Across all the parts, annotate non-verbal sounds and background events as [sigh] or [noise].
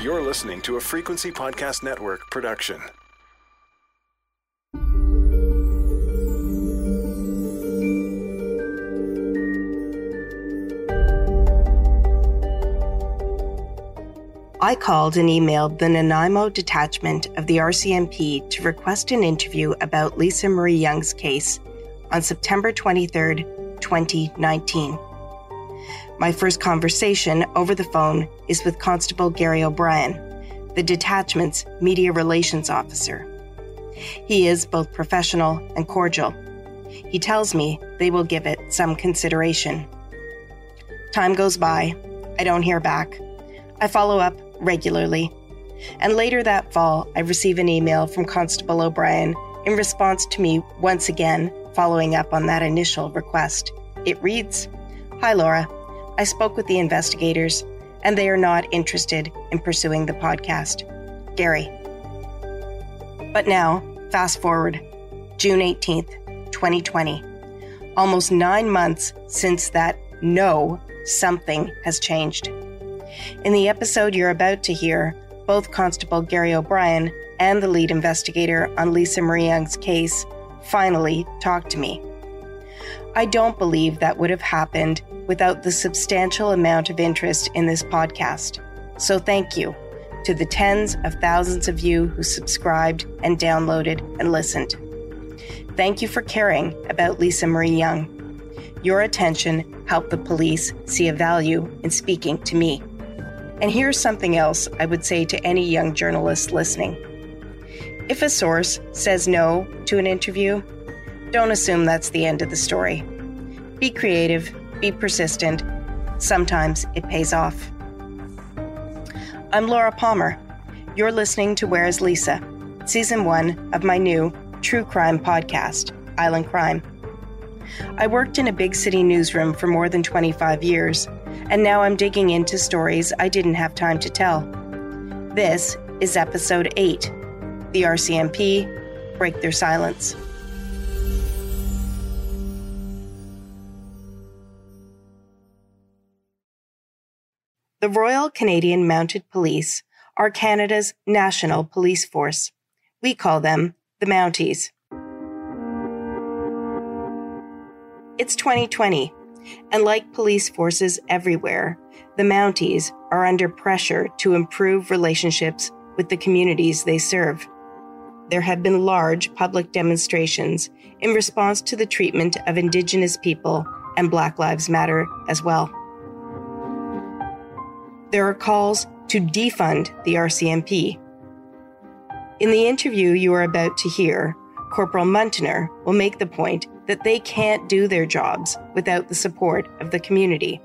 You're listening to a Frequency Podcast Network production. I called and emailed the Nanaimo detachment of the RCMP to request an interview about Lisa Marie Young's case on September 23, 2019. My first conversation over the phone is with Constable Gary O'Brien, the detachment's media relations officer. He is both professional and cordial. He tells me they will give it some consideration. Time goes by. I don't hear back. I follow up regularly. And later that fall, I receive an email from Constable O'Brien in response to me once again following up on that initial request. It reads Hi, Laura. I spoke with the investigators, and they are not interested in pursuing the podcast. Gary. But now, fast forward, June 18th, 2020. Almost nine months since that no, something has changed. In the episode you're about to hear, both Constable Gary O'Brien and the lead investigator on Lisa Marie Young's case finally talked to me. I don't believe that would have happened without the substantial amount of interest in this podcast. So thank you to the tens of thousands of you who subscribed and downloaded and listened. Thank you for caring about Lisa Marie Young. Your attention helped the police see a value in speaking to me. And here's something else I would say to any young journalist listening. If a source says no to an interview, don't assume that's the end of the story. Be creative be persistent. Sometimes it pays off. I'm Laura Palmer. You're listening to Where is Lisa, season one of my new true crime podcast, Island Crime. I worked in a big city newsroom for more than 25 years, and now I'm digging into stories I didn't have time to tell. This is episode 8 The RCMP Break Their Silence. The Royal Canadian Mounted Police are Canada's national police force. We call them the Mounties. It's 2020, and like police forces everywhere, the Mounties are under pressure to improve relationships with the communities they serve. There have been large public demonstrations in response to the treatment of Indigenous people and Black Lives Matter as well there are calls to defund the RCMP. In the interview you are about to hear, Corporal Muntener will make the point that they can't do their jobs without the support of the community.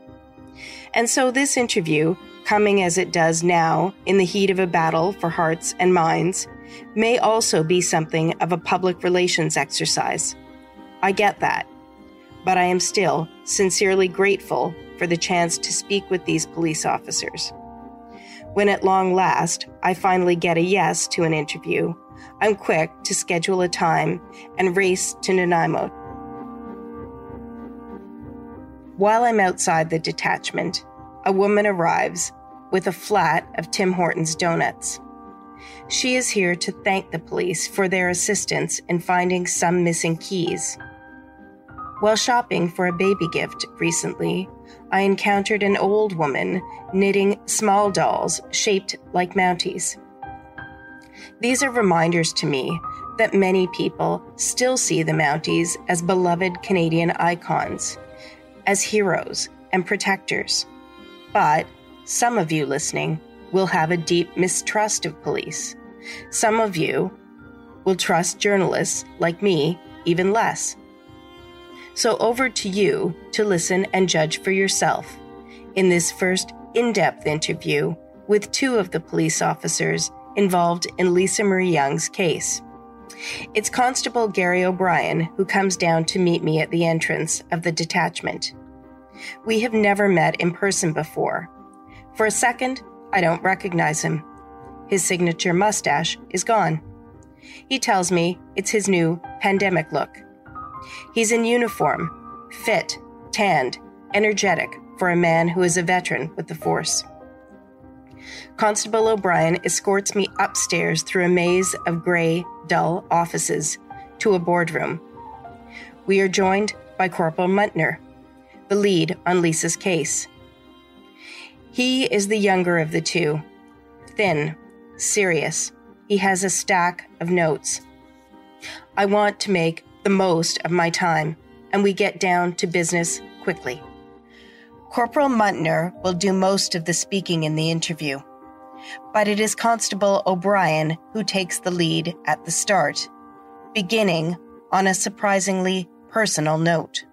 And so, this interview, coming as it does now in the heat of a battle for hearts and minds, may also be something of a public relations exercise. I get that, but I am still sincerely grateful for the chance to speak with these police officers. When at long last I finally get a yes to an interview, I'm quick to schedule a time and race to Nanaimo. While I'm outside the detachment, a woman arrives with a flat of Tim Hortons donuts. She is here to thank the police for their assistance in finding some missing keys. While shopping for a baby gift recently, I encountered an old woman knitting small dolls shaped like Mounties. These are reminders to me that many people still see the Mounties as beloved Canadian icons, as heroes and protectors. But some of you listening will have a deep mistrust of police. Some of you will trust journalists like me even less. So over to you to listen and judge for yourself in this first in depth interview with two of the police officers involved in Lisa Marie Young's case. It's Constable Gary O'Brien who comes down to meet me at the entrance of the detachment. We have never met in person before. For a second, I don't recognize him. His signature mustache is gone. He tells me it's his new pandemic look. He's in uniform, fit, tanned, energetic for a man who is a veteran with the Force. Constable O'Brien escorts me upstairs through a maze of gray, dull offices to a boardroom. We are joined by Corporal Muntner, the lead on Lisa's case. He is the younger of the two, thin, serious. He has a stack of notes. I want to make the most of my time, and we get down to business quickly. Corporal Muntner will do most of the speaking in the interview, but it is Constable O'Brien who takes the lead at the start, beginning on a surprisingly personal note.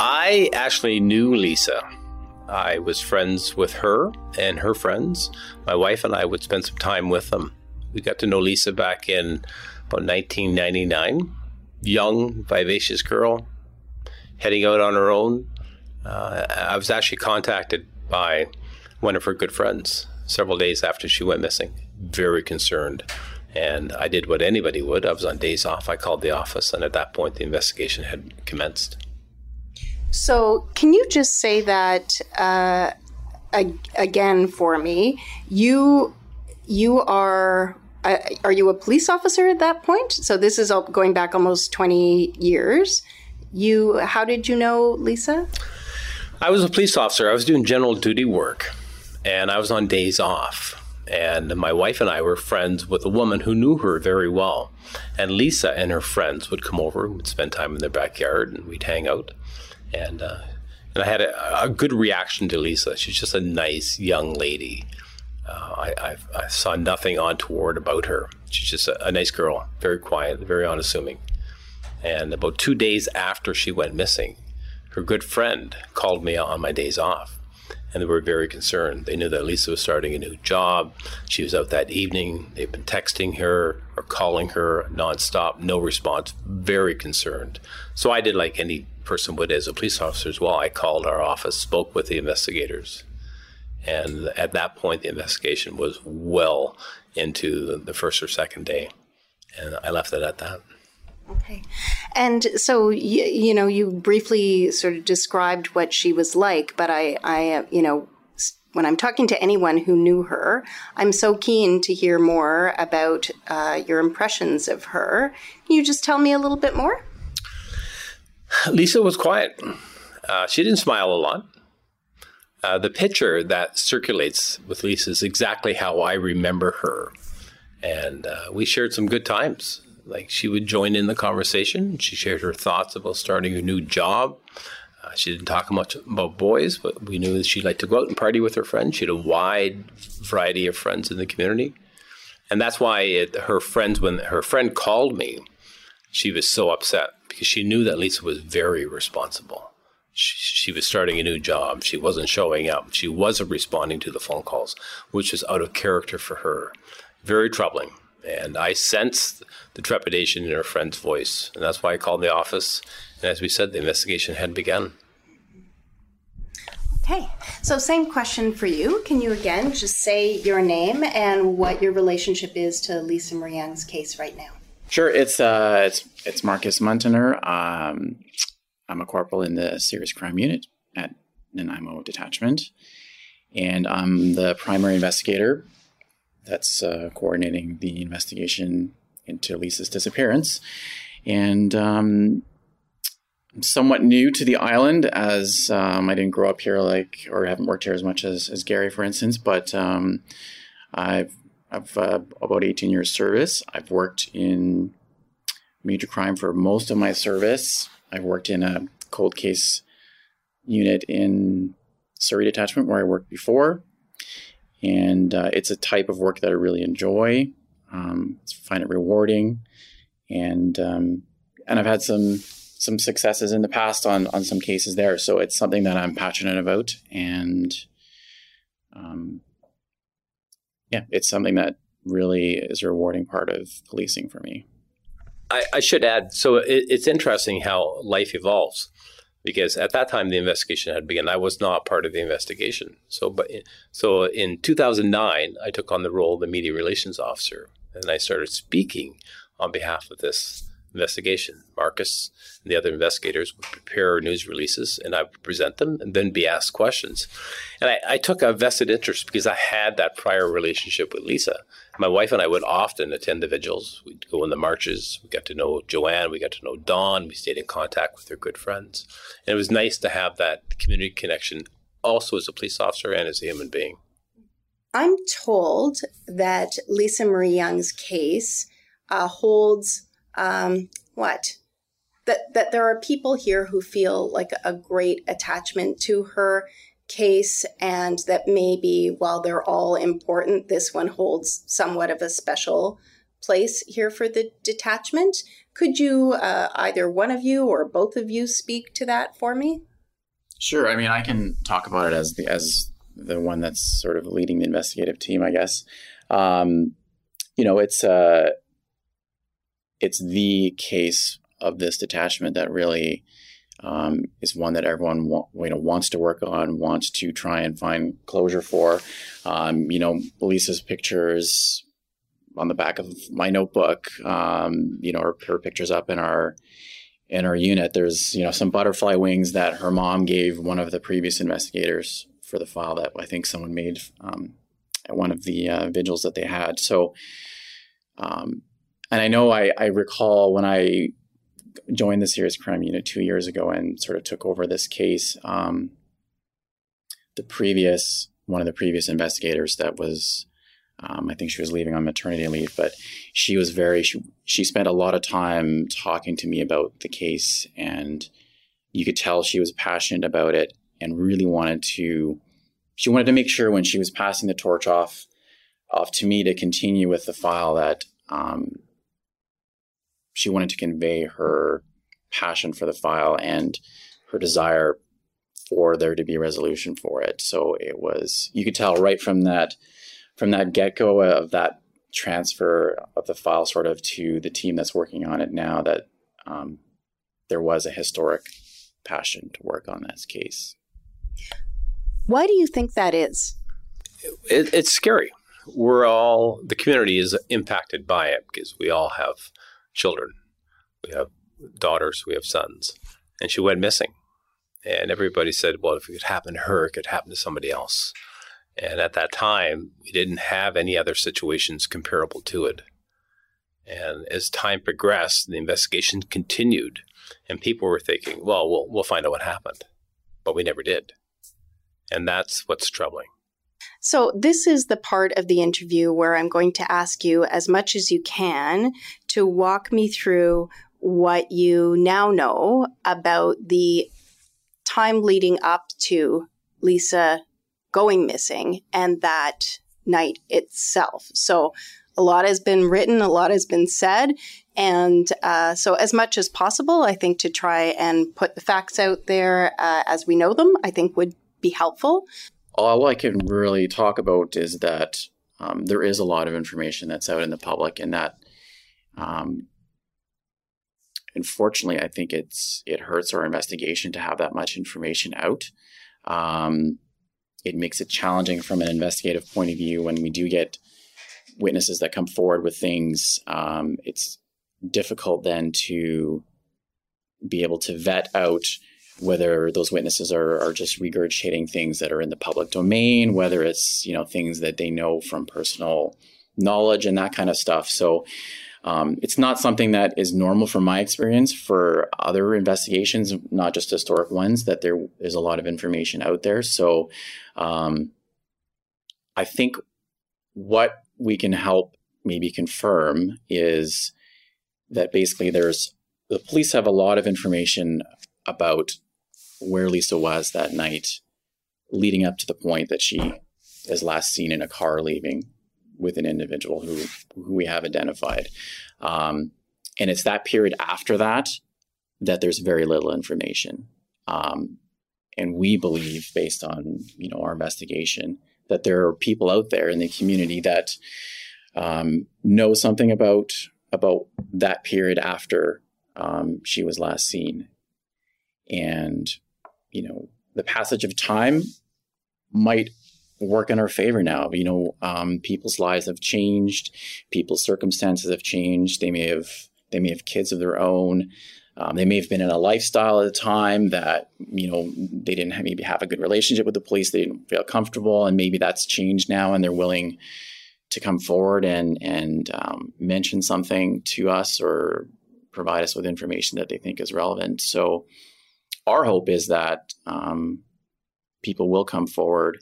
I actually knew Lisa. I was friends with her and her friends. My wife and I would spend some time with them. We got to know Lisa back in about 1999. Young, vivacious girl, heading out on her own. Uh, I was actually contacted by one of her good friends several days after she went missing, very concerned. And I did what anybody would. I was on days off. I called the office, and at that point, the investigation had commenced. So, can you just say that uh, again for me? You you are are you a police officer at that point? So this is all going back almost twenty years. You how did you know Lisa? I was a police officer. I was doing general duty work, and I was on days off. And my wife and I were friends with a woman who knew her very well. And Lisa and her friends would come over, would spend time in their backyard, and we'd hang out and uh, and I had a, a, good reaction to Lisa. She's just a nice young lady. Uh, I, I, saw nothing untoward about her. She's just a, a, nice girl, very quiet, very unassuming. And about two days after she went missing, her good friend called me on my days off, and they were very concerned. They knew that Lisa was starting a new job. She was out that evening. They've been texting her or calling her nonstop, no response. Very concerned. So I did like any person would as a police officer as well. I called our office, spoke with the investigators, and at that point, the investigation was well into the first or second day, and I left it at that. Okay. And so, you, you know, you briefly sort of described what she was like, but I, I, you know, when I'm talking to anyone who knew her, I'm so keen to hear more about uh, your impressions of her. Can you just tell me a little bit more? Lisa was quiet. Uh, she didn't smile a lot. Uh, the picture that circulates with Lisa is exactly how I remember her. And uh, we shared some good times. Like she would join in the conversation. She shared her thoughts about starting a new job. Uh, she didn't talk much about boys, but we knew that she liked to go out and party with her friends. She had a wide variety of friends in the community. And that's why it, her friends, when her friend called me, she was so upset because she knew that Lisa was very responsible. She, she, was starting a new job. She wasn't showing up. She wasn't responding to the phone calls, which was out of character for her. Very troubling. And I sensed the trepidation in her friend's voice. And that's why I called the office. And as we said, the investigation had begun. Okay, so same question for you. Can you again just say your name and what your relationship is to Lisa Marie Young's case right now? Sure, it's uh, it's it's Marcus Muntner. Um, I'm a corporal in the serious crime unit at Nanaimo Detachment, and I'm the primary investigator that's uh, coordinating the investigation into Lisa's disappearance. And um, I'm somewhat new to the island as um, I didn't grow up here, like, or haven't worked here as much as, as Gary, for instance, but um, I've I've uh, about 18 years service. I've worked in major crime for most of my service. I've worked in a cold case unit in Surrey Detachment where I worked before. And uh, it's a type of work that I really enjoy. Um, find it rewarding. And um, and I've had some some successes in the past on on some cases there. So it's something that I'm passionate about. And um, yeah, it's something that really is a rewarding part of policing for me. I, I should add, so it, it's interesting how life evolves because at that time the investigation had begun. I was not part of the investigation. So, but so in 2009, I took on the role of the media relations officer, and I started speaking on behalf of this investigation. Marcus and the other investigators would prepare news releases and I would present them and then be asked questions. And I, I, took a vested interest because I had that prior relationship with Lisa. My wife and I would often attend the vigils. We'd go in the marches. We got to know Joanne. We got to know Don. We stayed in contact with her good friends. And it was nice to have that community connection also as a police officer and as a human being. I'm told that Lisa Marie Young's case uh, holds um, what? That that there are people here who feel like a great attachment to her case and that maybe while they're all important this one holds somewhat of a special place here for the detachment. Could you uh, either one of you or both of you speak to that for me? Sure. I mean i can talk about it as the as the one that's sort of leading the investigative team i guess. Um, you know it's uh it's the case of this detachment that really um, is one that everyone wa- you know wants to work on, wants to try and find closure for. Um, you know, Lisa's pictures on the back of my notebook. Um, you know, her, her, pictures up in our in our unit. There's you know some butterfly wings that her mom gave one of the previous investigators for the file that I think someone made um, at one of the uh, vigils that they had. So. Um, and I know I, I recall when I joined the serious crime unit two years ago and sort of took over this case. Um, the previous one of the previous investigators that was, um, I think she was leaving on maternity leave, but she was very she she spent a lot of time talking to me about the case, and you could tell she was passionate about it and really wanted to. She wanted to make sure when she was passing the torch off off to me to continue with the file that um, she wanted to convey her passion for the file and her desire for there to be a resolution for it. So it was you could tell right from that from that get go of that transfer of the file sort of to the team that's working on it now that um, there was a historic passion to work on this case. Why do you think that is? It, it's scary. We're all the community is impacted by it because we all have children. We have daughters, we have sons. And she went missing. And everybody said, well, if it could happen to her, it could happen to somebody else. And at that time, we didn't have any other situations comparable to it. And as time progressed, the investigation continued, and people were thinking, well, we'll, we'll find out what happened. But we never did. And that's what's troubling. So, this is the part of the interview where I'm going to ask you, as much as you can, to walk me through what you now know about the time leading up to Lisa going missing and that night itself. So, a lot has been written, a lot has been said. And uh, so, as much as possible, I think to try and put the facts out there uh, as we know them, I think would be helpful all I can really talk about is that um, there is a lot of information that's out in the public, and that, um, unfortunately, I think it's it hurts our investigation to have that much information out. Um, it makes it challenging from an investigative point of view when we do get witnesses that come forward with things. Um, it's difficult then to be able to vet out whether those witnesses are, are just regurgitating things that are in the public domain, whether it's you know things that they know from personal knowledge and that kind of stuff. So um, it's not something that is normal from my experience for other investigations, not just historic ones. That there is a lot of information out there. So um, I think what we can help maybe confirm is that basically there's the police have a lot of information about where Lisa was that night, leading up to the point that she is last seen in a car leaving with an individual who who we have identified. Um, and it's that period after that that there's very little information. Um, and we believe, based on you know our investigation, that there are people out there in the community that um, know something about about that period after um, she was last seen, and you know, the passage of time might work in our favor now. You know, um, people's lives have changed, people's circumstances have changed. They may have They may have kids of their own. Um, they may have been in a lifestyle at the time that you know they didn't have, maybe have a good relationship with the police. They didn't feel comfortable, and maybe that's changed now, and they're willing to come forward and and um, mention something to us or provide us with information that they think is relevant. So our hope is that um, people will come forward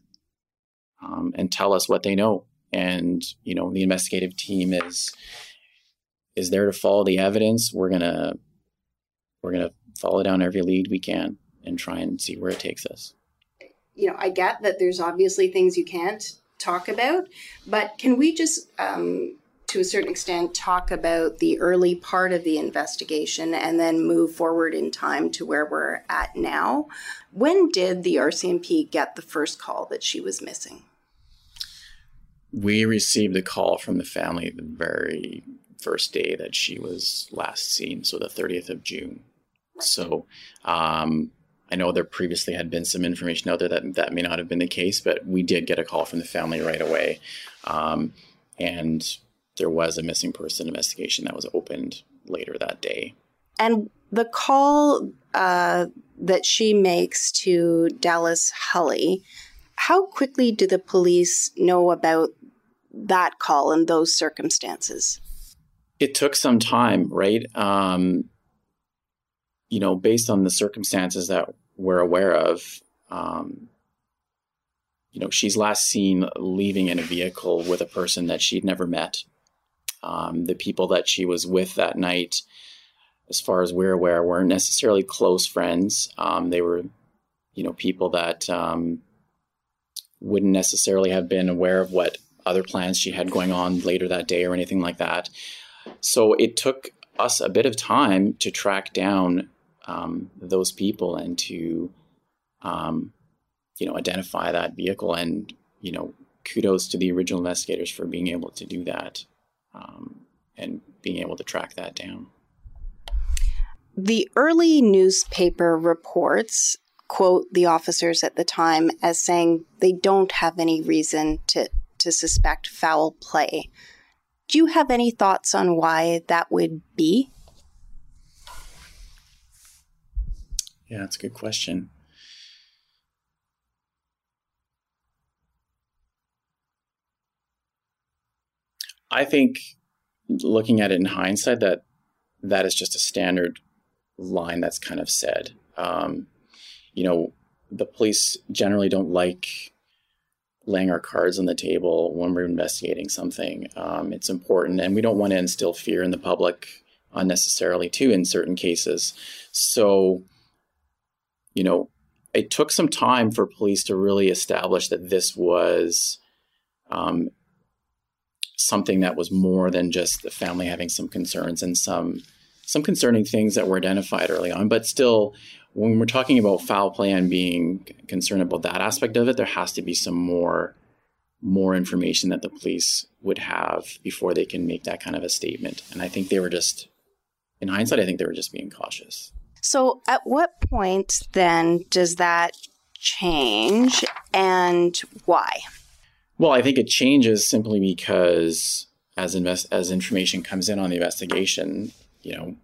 um, and tell us what they know, and you know the investigative team is is there to follow the evidence. We're gonna we're to follow down every lead we can and try and see where it takes us. You know, I get that there's obviously things you can't talk about, but can we just, um, to a certain extent, talk about the early part of the investigation and then move forward in time to where we're at now? When did the RCMP get the first call that she was missing? We received a call from the family the very first day that she was last seen, so the 30th of June. So um, I know there previously had been some information out there that that may not have been the case, but we did get a call from the family right away. Um, and there was a missing person investigation that was opened later that day. And the call uh, that she makes to Dallas Hulley, how quickly do the police know about that call in those circumstances? It took some time, right? Um, you know, based on the circumstances that we're aware of, um, you know, she's last seen leaving in a vehicle with a person that she'd never met. Um, the people that she was with that night, as far as we're aware, weren't necessarily close friends. Um, they were, you know, people that um, wouldn't necessarily have been aware of what other plans she had going on later that day or anything like that. So it took us a bit of time to track down um, those people and to um, you know identify that vehicle and you know kudos to the original investigators for being able to do that um, and being able to track that down. The early newspaper reports quote the officers at the time as saying they don't have any reason to to suspect foul play. Do you have any thoughts on why that would be? Yeah, that's a good question. I think looking at it in hindsight, that that is just a standard line that's kind of said. Um, you know, the police generally don't like laying our cards on the table when we're investigating something. Um, it's important, and we don't want to instill fear in the public unnecessarily, too, in certain cases. So, you know, it took some time for police to really establish that this was um, something that was more than just the family having some concerns and some some concerning things that were identified early on. But still, when we're talking about foul play and being concerned about that aspect of it, there has to be some more more information that the police would have before they can make that kind of a statement. And I think they were just, in hindsight, I think they were just being cautious. So, at what point then does that change and why? Well, I think it changes simply because as invest as information comes in on the investigation, you know,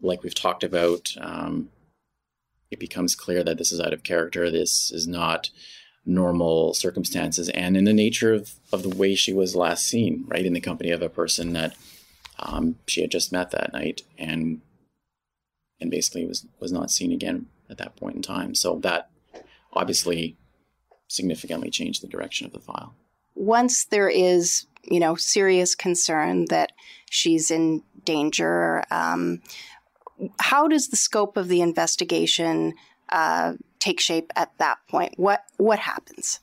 like we've talked about, um, it becomes clear that this is out of character. This is not normal circumstances, and in the nature of, of the way she was last seen, right, in the company of a person that um, she had just met that night, and and basically was was not seen again at that point in time. So that obviously significantly changed the direction of the file. Once there is, you know, serious concern that she's in danger, um, how does the scope of the investigation uh, take shape at that point? What what happens?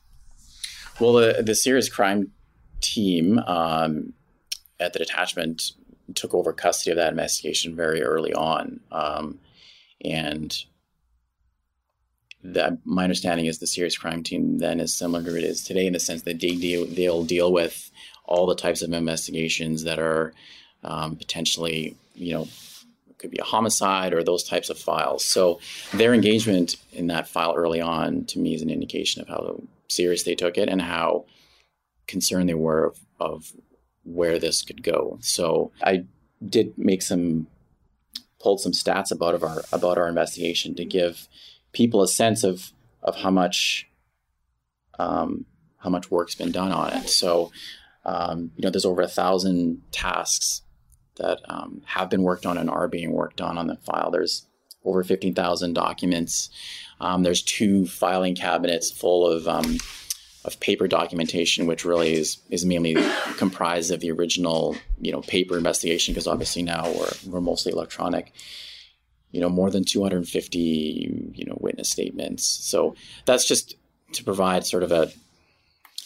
Well, the the serious crime team um, at the detachment took over custody of that investigation very early on. Um, and that my understanding is the serious crime team then is similar to it is today in the sense that they deal they'll deal with all the types of investigations that are um, potentially you know could be a homicide or those types of files. So their engagement in that file early on to me is an indication of how serious they took it and how concerned they were of, of where this could go. So I did make some pulled some stats about our about our investigation to give people a sense of of how much um, how much work's been done on it. So, um, you know, there's over a thousand tasks that um, have been worked on and are being worked on on the file. There's over 15,000 documents. Um, there's two filing cabinets full of um, of paper documentation, which really is is mainly comprised of the original, you know, paper investigation. Because obviously now we're we're mostly electronic. You know, more than 250, you know, witness statements. So that's just to provide sort of a,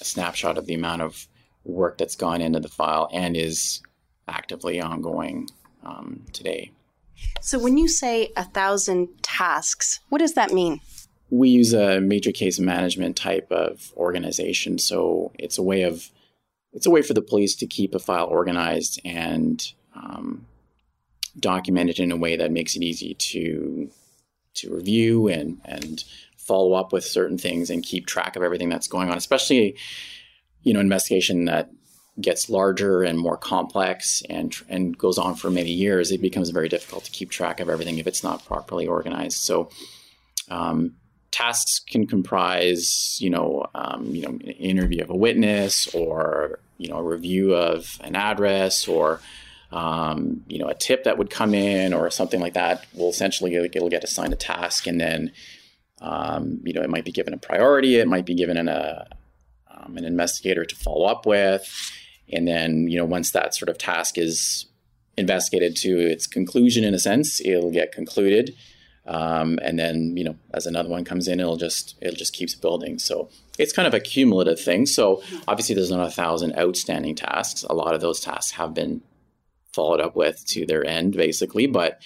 a snapshot of the amount of work that's gone into the file and is actively ongoing um, today. So, when you say a thousand tasks, what does that mean? We use a major case management type of organization, so it's a way of it's a way for the police to keep a file organized and um, documented in a way that makes it easy to to review and and follow up with certain things and keep track of everything that's going on, especially you know investigation that gets larger and more complex and and goes on for many years, it becomes very difficult to keep track of everything if it's not properly organized. So. Um, tasks can comprise, you know, um, you know, an interview of a witness, or you know, a review of an address, or um, you know, a tip that would come in, or something like that. Will essentially it'll get assigned a task, and then um, you know, it might be given a priority. It might be given an, a, um, an investigator to follow up with. And then, you know, once that sort of task is investigated to its conclusion, in a sense, it'll get concluded. Um, and then, you know, as another one comes in, it'll just it'll just keeps building. So it's kind of a cumulative thing. So obviously, there's not a thousand outstanding tasks. A lot of those tasks have been followed up with to their end, basically. But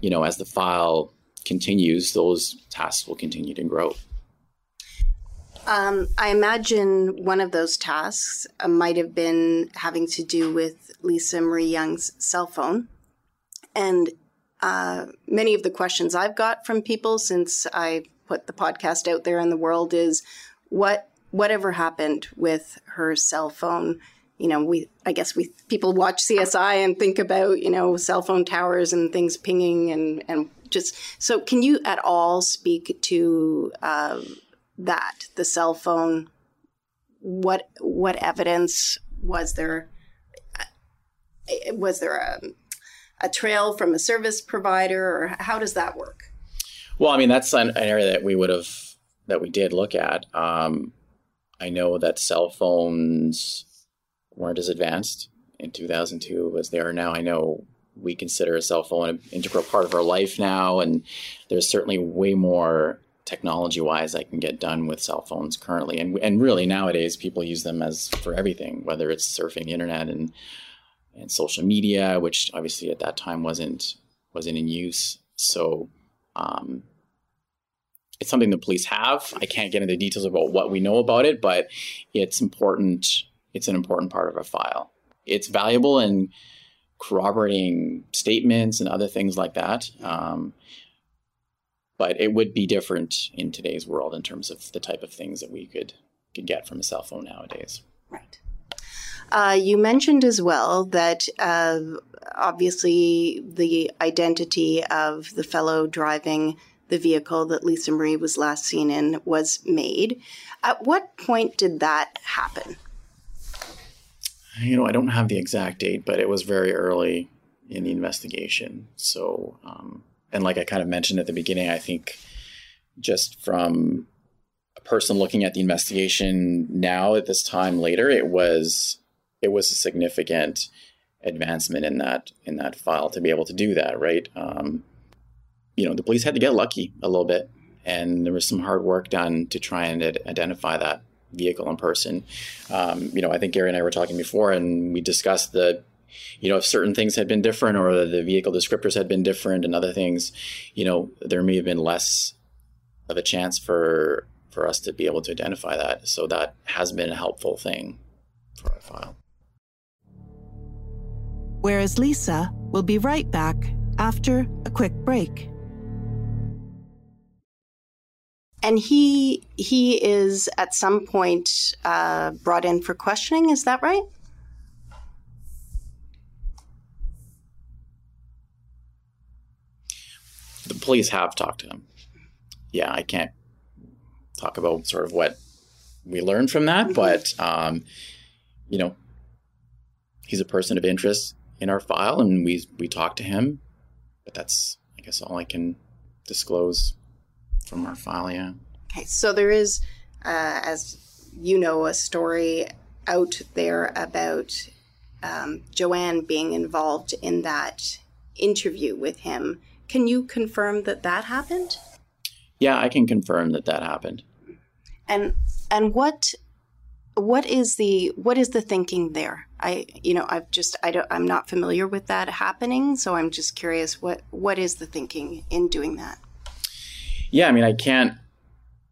you know, as the file continues, those tasks will continue to grow. Um, I imagine one of those tasks uh, might have been having to do with Lisa Marie Young's cell phone. And uh, many of the questions I've got from people since I put the podcast out there in the world is what whatever happened with her cell phone you know we i guess we people watch csi and think about you know cell phone towers and things pinging and and just so can you at all speak to uh, that the cell phone? What what evidence was there was there a, a trail from a service provider or how does that work? Well i mean that's an, an area that we would have that we did look at. Um, i know that cell phones weren't as advanced in 2002 as they are now. I know we consider a cell phone an integral part of our life now, and there's certainly way more technology wise that can get done with cell phones currently. And and really nowadays people use them as for everything whether it's surfing the internet and and social media which obviously at that time wasn't wasn't in use. So um, it's something the police have. I can't get into details about what we know about it but it's important it's an important part of a file it's valuable in corroborating statements and other things like that. Um, but it would be different in today's world in terms of the type of things that we could could get from a cell phone nowadays. Right. Uh, you mentioned as well that uh, obviously the identity of the fellow driving the vehicle that Lisa Marie was last seen in was made. At what point did that happen? You know, I don't have the exact date, but it was very early in the investigation. So, um, and like I kind of mentioned at the beginning, I think just from a person looking at the investigation now at this time later, it was it was a significant advancement in that in that file to be able to do that. Right? Um, you know, the police had to get lucky a little bit, and there was some hard work done to try and identify that vehicle in person. Um, you know, I think Gary and I were talking before, and we discussed the, you know, if certain things had been different or the vehicle descriptors had been different and other things, you know, there may have been less of a chance for for us to be able to identify that. So that has been a helpful thing for our file. Where is Lisa will be right back after a quick break. And he he is at some point uh, brought in for questioning. Is that right? The police have talked to him. Yeah, I can't talk about sort of what we learned from that, mm-hmm. but um, you know, he's a person of interest in our file, and we we talked to him. But that's, I guess, all I can disclose from our file. Yeah. Okay, so there is, uh, as you know, a story out there about um, Joanne being involved in that interview with him. Can you confirm that that happened? Yeah, I can confirm that that happened. And and what what is the what is the thinking there? I you know I've just I don't I'm not familiar with that happening, so I'm just curious what what is the thinking in doing that? Yeah, I mean I can't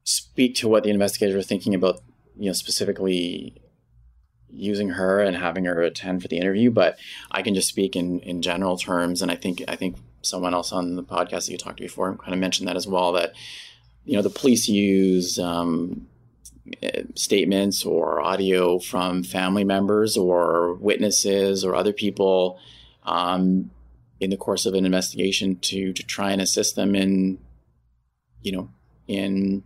speak to what the investigators are thinking about, you know, specifically using her and having her attend for the interview, but I can just speak in in general terms, and I think I think someone else on the podcast that you talked to before kind of mentioned that as well that you know the police use um, statements or audio from family members or witnesses or other people um, in the course of an investigation to to try and assist them in you know in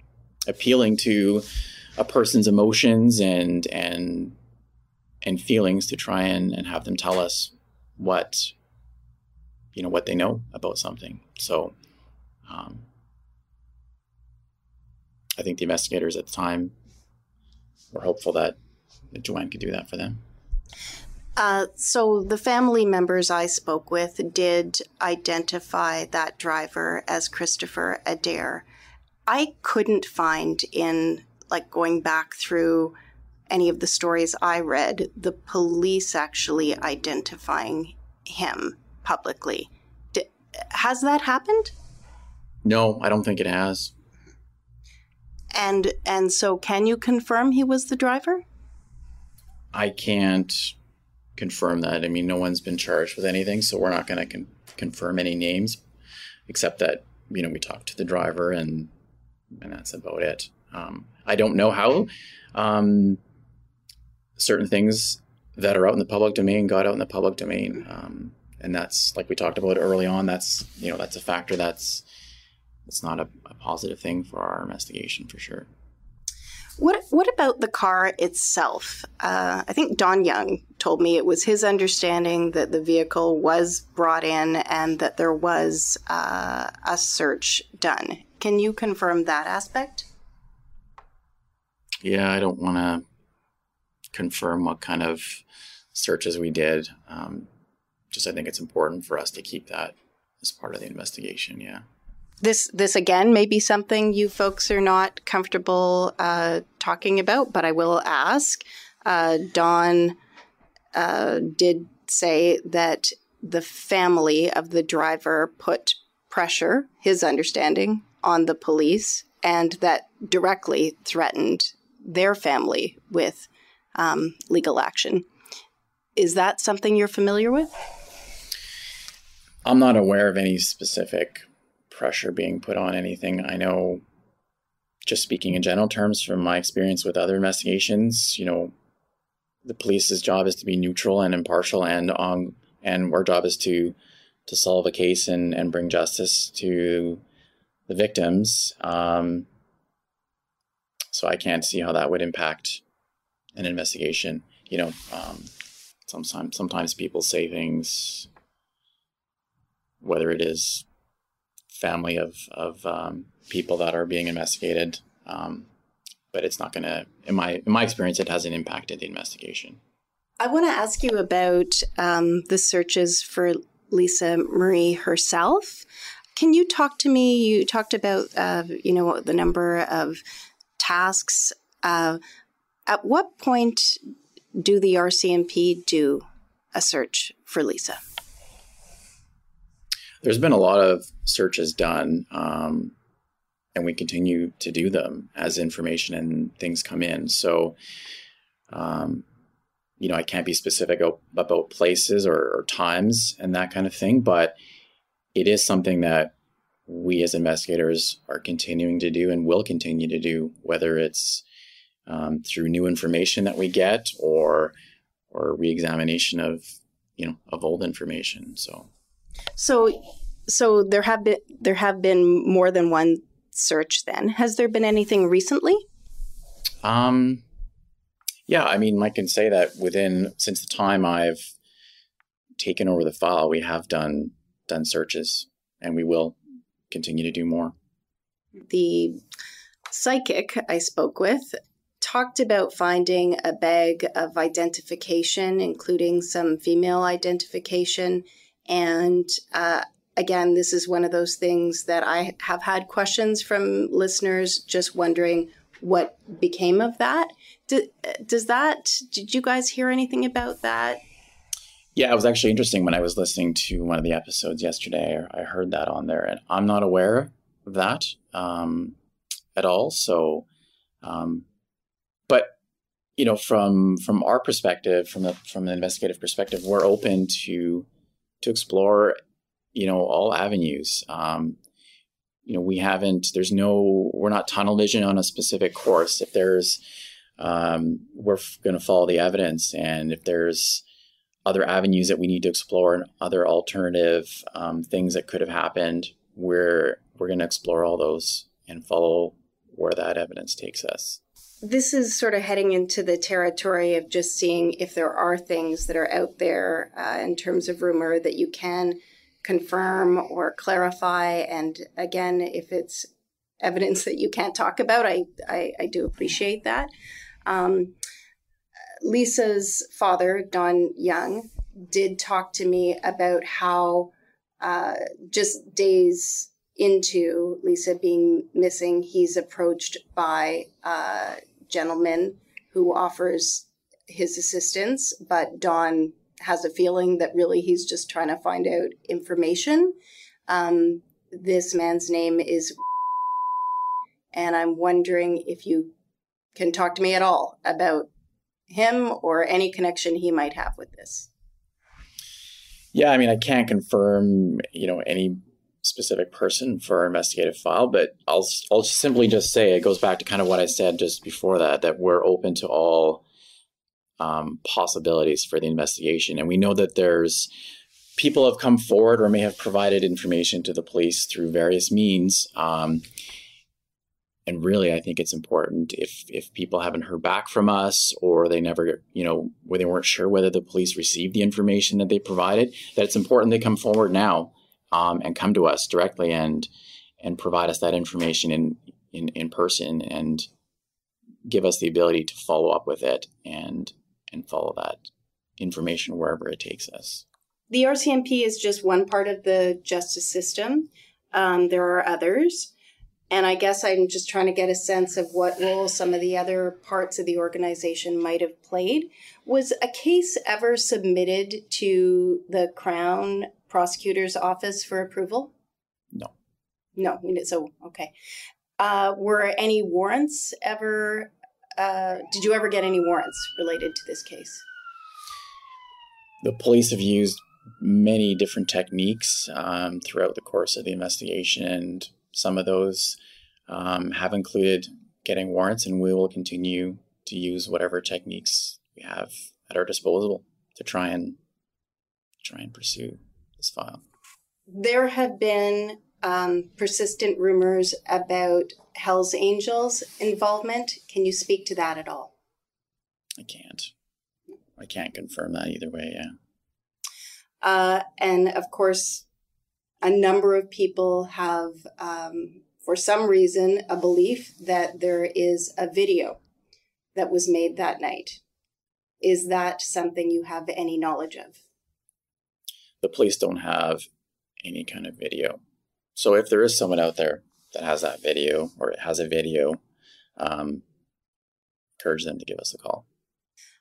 appealing to a person's emotions and and and feelings to try and, and have them tell us what you know what they know about something so um, I think the investigators at the time were hopeful that, that Joanne could do that for them. Uh, so the family members I spoke with did identify that driver as Christopher Adair. I couldn't find in like going back through any of the stories I read the police actually identifying him publicly. D- has that happened? No, I don't think it has. And and so can you confirm he was the driver? I can't confirm that. I mean, no one's been charged with anything, so we're not going to con- confirm any names except that, you know, we talked to the driver and and that's about it. Um, I don't know how um, certain things that are out in the public domain got out in the public domain. Um, and that's like we talked about early on. That's you know that's a factor that's it's not a, a positive thing for our investigation for sure. What What about the car itself? Uh, I think Don Young told me it was his understanding that the vehicle was brought in and that there was uh, a search done. Can you confirm that aspect? Yeah, I don't want to confirm what kind of searches we did. Um, just I think it's important for us to keep that as part of the investigation. Yeah this this again may be something you folks are not comfortable uh, talking about, but I will ask. Uh, Don uh, did say that the family of the driver put pressure, his understanding, on the police, and that directly threatened their family with um, legal action. Is that something you're familiar with? I'm not aware of any specific pressure being put on anything. I know, just speaking in general terms from my experience with other investigations, you know, the police's job is to be neutral and impartial, and on and our job is to to solve a case and and bring justice to the victims. Um, so I can't see how that would impact an investigation. You know, um, sometimes sometimes people say things, whether it is family of of um, people that are being investigated. Um, but it's not going to, in my in my experience, it hasn't impacted the investigation. I want to ask you about um, the searches for Lisa Marie herself. Can you talk to me? You talked about, uh, you know, the number of tasks. Uh, at what point do the RCMP do a search for Lisa? There's been a lot of searches done, um, and we continue to do them as information and things come in. So, um, you know, I can't be specific about places or, or times and that kind of thing, but it is something that we as investigators are continuing to do and will continue to do, whether it's um, through new information that we get or or reexamination of you know of old information. So so so there have been there have been more than one search. Then has there been anything recently? Um, yeah, I mean, I can say that within since the time I've taken over the file, we have done done searches, and we will continue to do more. The psychic I spoke with talked about finding a bag of identification, including some female identification. And uh, again, this is one of those things that I have had questions from listeners just wondering what became of that. Do, does that, did you guys hear anything about that? Yeah, it was actually interesting when I was listening to one of the episodes yesterday. I heard that on there, and I'm not aware of that um, at all. So, um, but you know, from from our perspective, from the from the investigative perspective, we're open to to explore, you know, all avenues. Um, you know, we haven't. There's no. We're not tunnel vision on a specific course. If there's, um, we're going to follow the evidence, and if there's other avenues that we need to explore and other alternative um, things that could have happened, we're we're going to explore all those and follow where that evidence takes us this is sort of heading into the territory of just seeing if there are things that are out there uh, in terms of rumor that you can confirm or clarify. And again, if it's evidence that you can't talk about, I, I, I do appreciate that. Um, Lisa's father, Don Young, did talk to me about how uh, just days into Lisa being missing, he's approached by uh, gentleman who offers his assistance, but Don has a feeling that really he's just trying to find out information. Um, this man's name is, [laughs] and I'm wondering if you can talk to me at all about him or any connection he might have with this. Yeah, I mean, I can't confirm, you know, any specific person for our investigative file, but I'll I'll simply just say it goes back to kind of what I said just before that that we're open to all um, possibilities for the investigation, and we know that there's people have come forward or may have provided information to the police through various means. Um, and really, I think it's important if if people haven't heard back from us or they never, you know, where they weren't sure whether the police received the information that they provided, that it's important they come forward now um, and come to us directly and and provide us that information in, in in person and give us the ability to follow up with it and and follow that information wherever it takes us. The RCMP is just one part of the justice system. Um, there are others. And I guess I'm just trying to get a sense of what role some of the other parts of the organization might have played. Was a case ever submitted to the Crown prosecutor's office for approval? No. No. So, okay. Uh, were any warrants ever? Uh, did you ever get any warrants related to this case? The police have used many different techniques um, throughout the course of the investigation, and some of those um, have included getting warrants, and we will continue to use whatever techniques we have at our disposal to try and try and pursue this file? There have been um, persistent rumors about Hell's Angels involvement. Can you speak to that at all? I can't. I can't confirm that either way, yeah. Uh, and of course, a number of people have, um, for some reason, a belief that there is a video that was made that night. Is that something you have any knowledge of? The police don't have any kind of video. So if there is someone out there that has that video or has a video, um, encourage them to give us a call.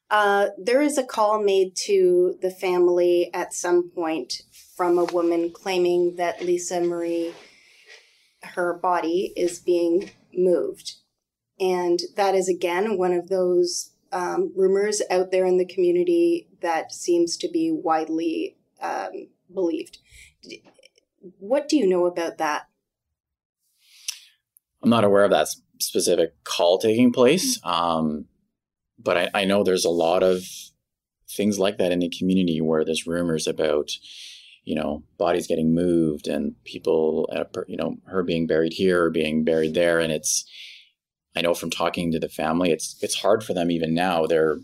Uh, there is a call made to the family at some point from a woman claiming that Lisa Marie, her body, is being moved. And that is again one of those um, rumors out there in the community that seems to be widely um, believed. What do you know about that? I'm not aware of that specific call taking place, um, but I, I know there's a lot of things like that in the community where there's rumors about, you know, bodies getting moved and people, you know, her being buried here or being buried there. And it's, I know from talking to the family, it's it's hard for them even now. They're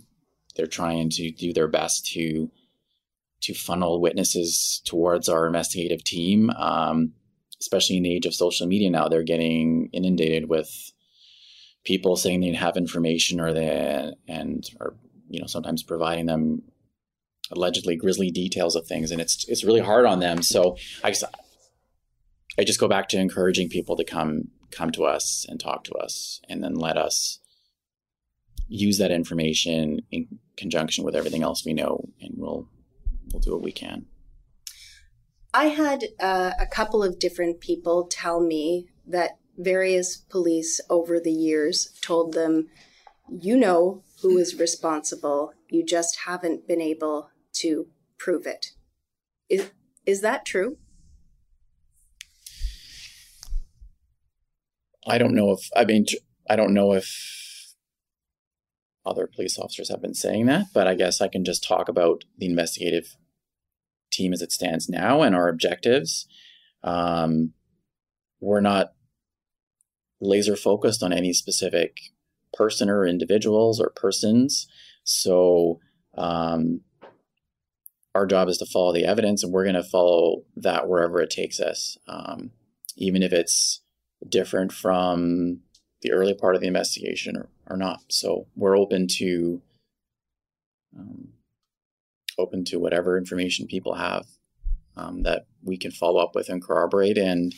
they're trying to do their best to to funnel witnesses towards our investigative team. Um, especially in the age of social media now, they're getting inundated with people saying they have information or they and or you know sometimes providing them allegedly grisly details of things, and it's it's really hard on them. So I just I just go back to encouraging people to come come to us and talk to us, and then let us use that information in conjunction with everything else we know, and we'll we'll do what we can. I had uh, a couple of different people tell me that various police over the years told them, you know who is responsible, you just haven't been able to prove it. Is, is that true? I don't know if, I mean, I don't know if other police officers have been saying that, but I guess I can just talk about the investigative team as it stands now and our objectives. Um, we're not laser focused on any specific person or individuals or persons. So um, our job is to follow the evidence, and we're going to follow that wherever it takes us, um, even if it's different from the early part of the investigation or, or not. So we're open to um, open to whatever information people have um, that we can follow up with and corroborate and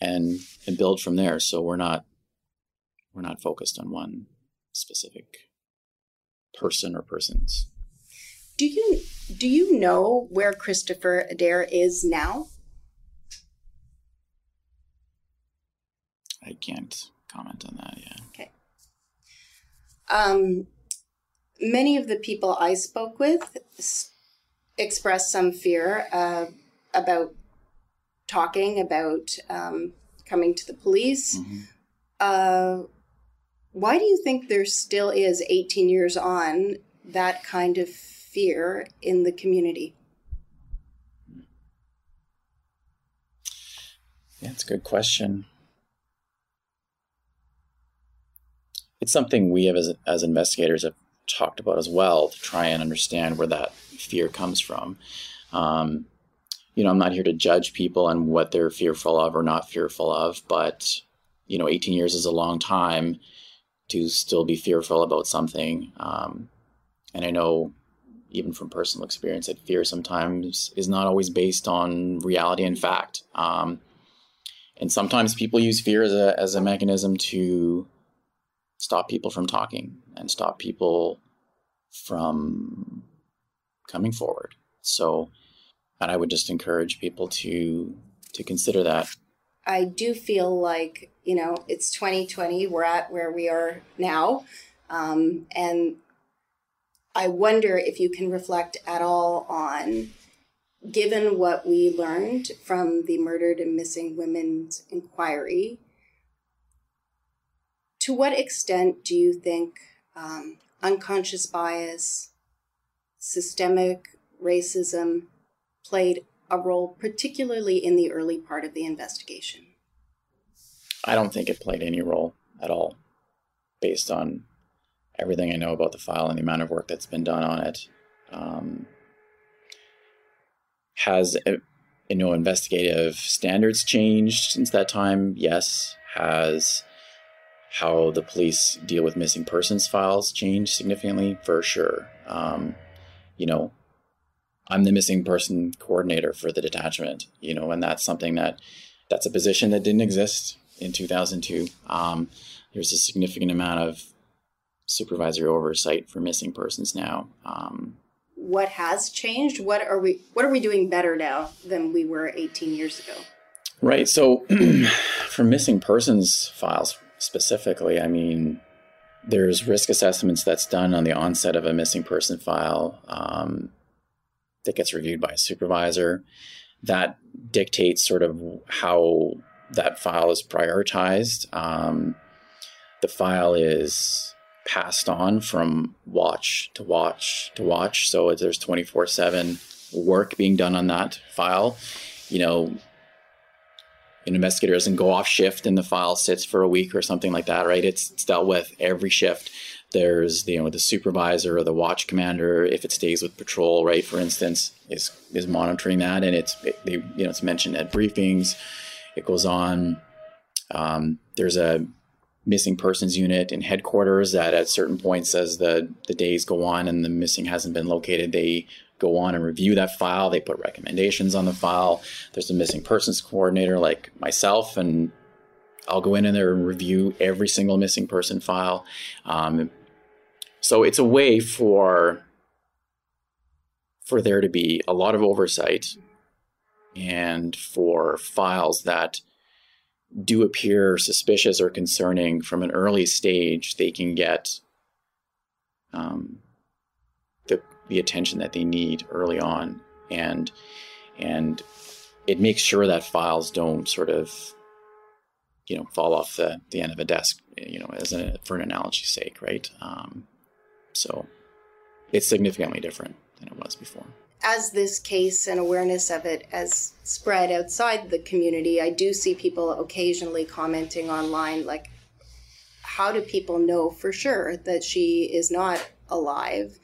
and and build from there. So we're not we're not focused on one specific person or persons. Do you do you know where Christopher Adair is now? I can't comment on that. Yeah. Um, many of the people I spoke with expressed some fear uh, about talking about um, coming to the police. Mm-hmm. Uh, why do you think there still is, 18 years on, that kind of fear in the community? Yeah, it's a good question. It's something we have as, as investigators have talked about as well to try and understand where that fear comes from. Um, you know, I'm not here to judge people on what they're fearful of or not fearful of, but you know, 18 years is a long time to still be fearful about something. Um, and I know, even from personal experience, that fear sometimes is not always based on reality and fact. Um, and sometimes people use fear as a as a mechanism to stop people from talking and stop people from coming forward. So and I would just encourage people to to consider that. I do feel like you know it's 2020. We're at where we are now, um, and I wonder if you can reflect at all on, given what we learned from the murdered and missing women's inquiry. To what extent do you think um, unconscious bias, systemic racism, played a role, particularly in the early part of the investigation? I don't think it played any role at all, based on everything I know about the file and the amount of work that's been done on it. Um, has uh, you know investigative standards changed since that time? Yes. Has how the police deal with missing persons files changed significantly? For sure. Um, you know, I'm the missing person coordinator for the detachment, you know, and that's something that that's a position that didn't exist in 2002. Um, there's a significant amount of supervisory oversight for missing persons now. Um, what has changed? What are we What are we doing better now than we were 18 years ago? Right. So, [clears throat] for missing persons files specifically, I mean, there's risk assessments that's done on the onset of a missing person file. Um, that gets reviewed by a supervisor that dictates sort of how that file is prioritized. Um, the file is passed on from watch to watch to watch. So there's 24 7 work being done on that file. You know, an investigator doesn't go off shift and the file sits for a week or something like that, right? It's, it's dealt with every shift. There's the, you know the supervisor or the watch commander if it stays with patrol, right? For instance, is is monitoring that, and it's it, they, you know it's mentioned at briefings. It goes on. Um, there's a missing persons unit in headquarters that at certain points as the the days go on and the missing hasn't been located, they go on and review that file. They put recommendations on the file. There's a missing persons coordinator like myself, and I'll go in and there and review every single missing person file. Um, so it's a way for for there to be a lot of oversight and for files that do appear suspicious or concerning from an early stage, they can get um, the attention that they need early on, and and it makes sure that files don't sort of you know fall off the, the end of a desk, you know, as a, for an analogy's sake, right? Um, so it's significantly different than it was before. As this case and awareness of it has spread outside the community, I do see people occasionally commenting online, like, how do people know for sure that she is not alive?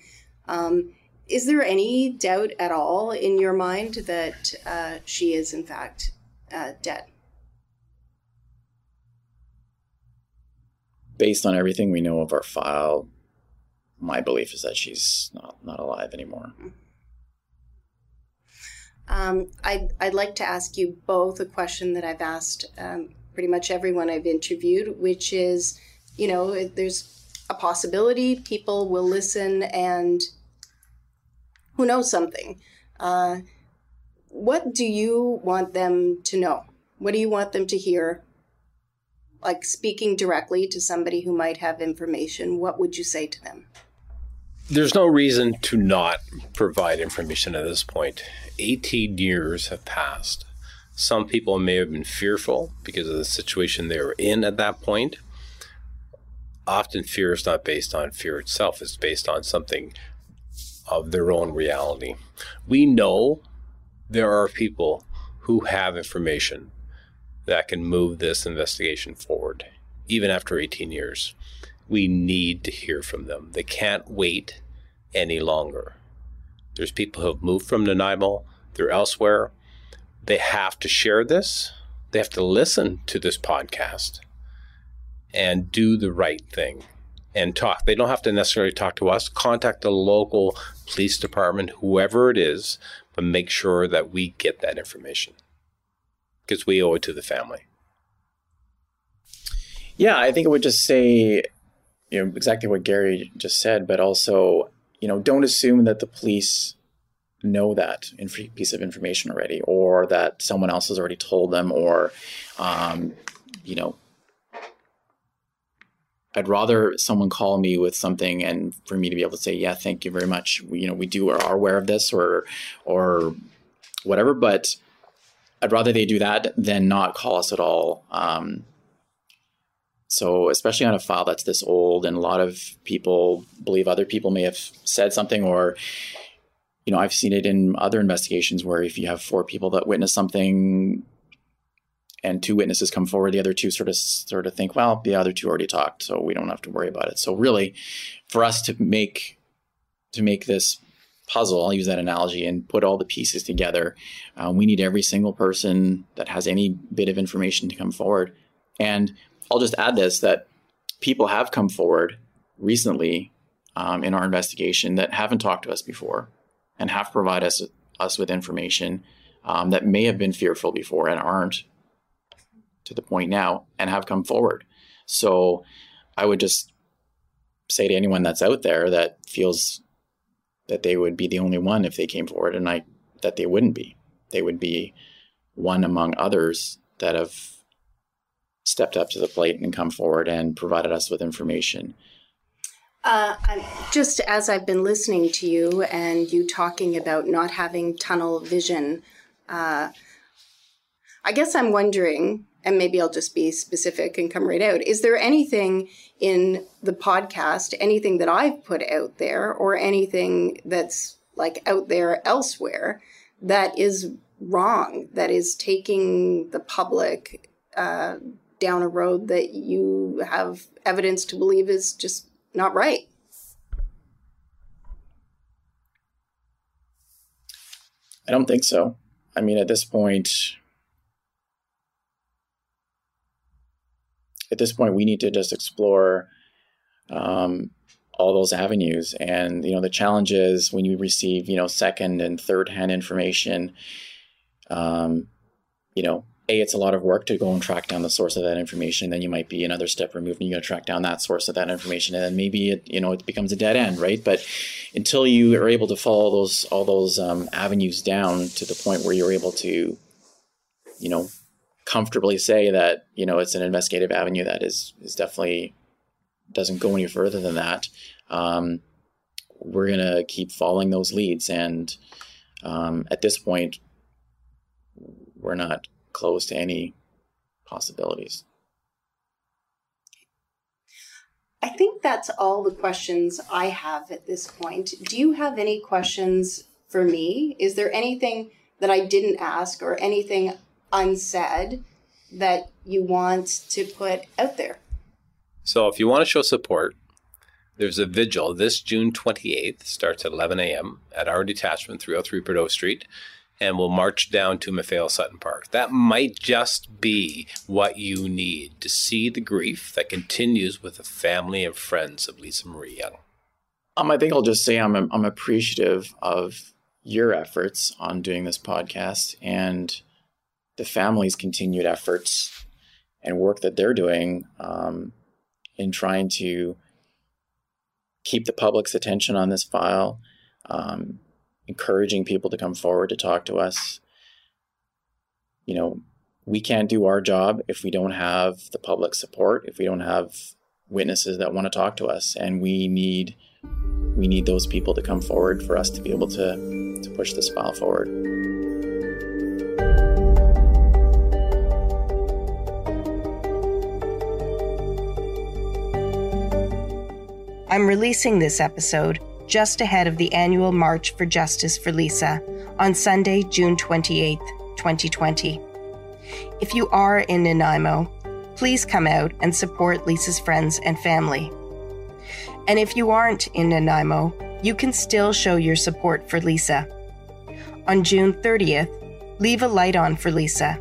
Um, is there any doubt at all in your mind that uh, she is, in fact, uh, dead? Based on everything we know of our file, my belief is that she's not not alive anymore. Um, I'd, I'd like to ask you both a question that I've asked um, pretty much everyone I've interviewed, which is, you know, there's a possibility people will listen and who knows something. Uh, what do you want them to know? What do you want them to hear? Like speaking directly to somebody who might have information, what would you say to them? There's no reason to not provide information at this point. 18 years have passed. Some people may have been fearful because of the situation they were in at that point. Often, fear is not based on fear itself, it's based on something of their own reality. We know there are people who have information that can move this investigation forward, even after 18 years we need to hear from them. They can't wait any longer. There's people who have moved from Nanaimo, they're elsewhere. They have to share this, they have to listen to this podcast and do the right thing and talk. They don't have to necessarily talk to us, contact the local police department, whoever it is, but make sure that we get that information because we owe it to the family. Yeah, I think I would just say you know exactly what Gary just said, but also you know don't assume that the police know that piece of information already, or that someone else has already told them, or um, you know. I'd rather someone call me with something and for me to be able to say, yeah, thank you very much. We, you know, we do are aware of this or, or whatever, but I'd rather they do that than not call us at all. Um, so, especially on a file that's this old, and a lot of people believe other people may have said something, or, you know, I've seen it in other investigations where if you have four people that witness something and two witnesses come forward, the other two sort of sort of think, well, the other two already talked, so we don't have to worry about it. So, really, for us to make to make this puzzle, I'll use that analogy, and put all the pieces together, uh, we need every single person that has any bit of information to come forward. And I'll just add this that people have come forward recently um, in our investigation that haven't talked to us before and have provided us, us with information um, that may have been fearful before and aren't to the point now and have come forward. So I would just say to anyone that's out there that feels that they would be the only one if they came forward, and I that they wouldn't be. They would be one among others that have stepped up to the plate and come forward and provided us with information. Uh, just as I've been listening to you and you talking about not having tunnel vision, uh, I guess I'm wondering, and maybe I'll just be specific and come right out. Is there anything in the podcast, anything that I've put out there, or anything that's like out there elsewhere that is wrong, that is taking the public uh, down a road that you have evidence to believe is just not right. I don't think so. I mean, at this point, at this point, we need to just explore um, all those avenues. And you know, the challenge is when you receive you know second and third hand information. Um, you know, a it's a lot of work to go and track down the source of that information. Then you might be another step removed, and you got to track down that source of that information, and then maybe it you know it becomes a dead end, right? But until you are able to follow those all those um, avenues down to the point where you're able to, you know, comfortably say that you know it's an investigative avenue that is is definitely doesn't go any further than that. Um, we're gonna keep following those leads, and um, at this point, we're not close to any possibilities. I think that's all the questions I have at this point. Do you have any questions for me? Is there anything that I didn't ask or anything unsaid that you want to put out there? So, if you want to show support, there's a vigil this June 28th, starts at 11 a.m. at our detachment, 303 Prideaux Street, and we'll march down to Maffeo Sutton Park. That might just be what you need to see the grief that continues with the family and friends of Lisa Marie Young. Um, I think I'll just say I'm I'm appreciative of your efforts on doing this podcast and the family's continued efforts and work that they're doing um, in trying to keep the public's attention on this file, um, encouraging people to come forward to talk to us. You know, we can't do our job if we don't have the public support, if we don't have witnesses that want to talk to us, and we need we need those people to come forward for us to be able to to push this file forward. I'm releasing this episode just ahead of the annual March for Justice for Lisa on Sunday, June 28, 2020. If you are in Nanaimo, please come out and support Lisa's friends and family. And if you aren't in Nanaimo, you can still show your support for Lisa. On June 30th, leave a light on for Lisa.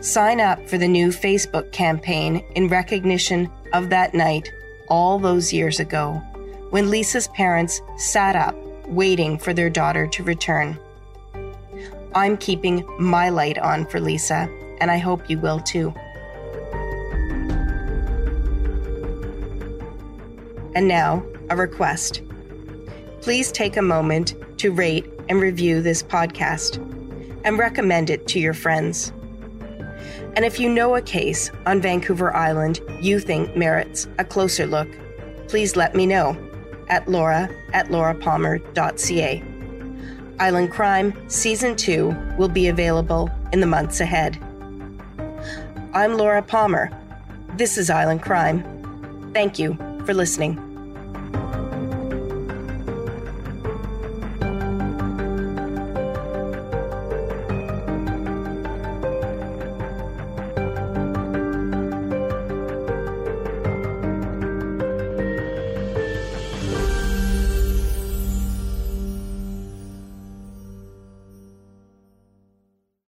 Sign up for the new Facebook campaign in recognition of that night all those years ago when Lisa's parents sat up waiting for their daughter to return. I'm keeping my light on for Lisa, and I hope you will too. And now, a request. Please take a moment to rate and review this podcast and recommend it to your friends. And if you know a case on Vancouver Island you think merits a closer look, please let me know at laura at laurapalmer.ca. Island Crime Season 2 will be available in the months ahead. I'm Laura Palmer. This is Island Crime. Thank you for listening.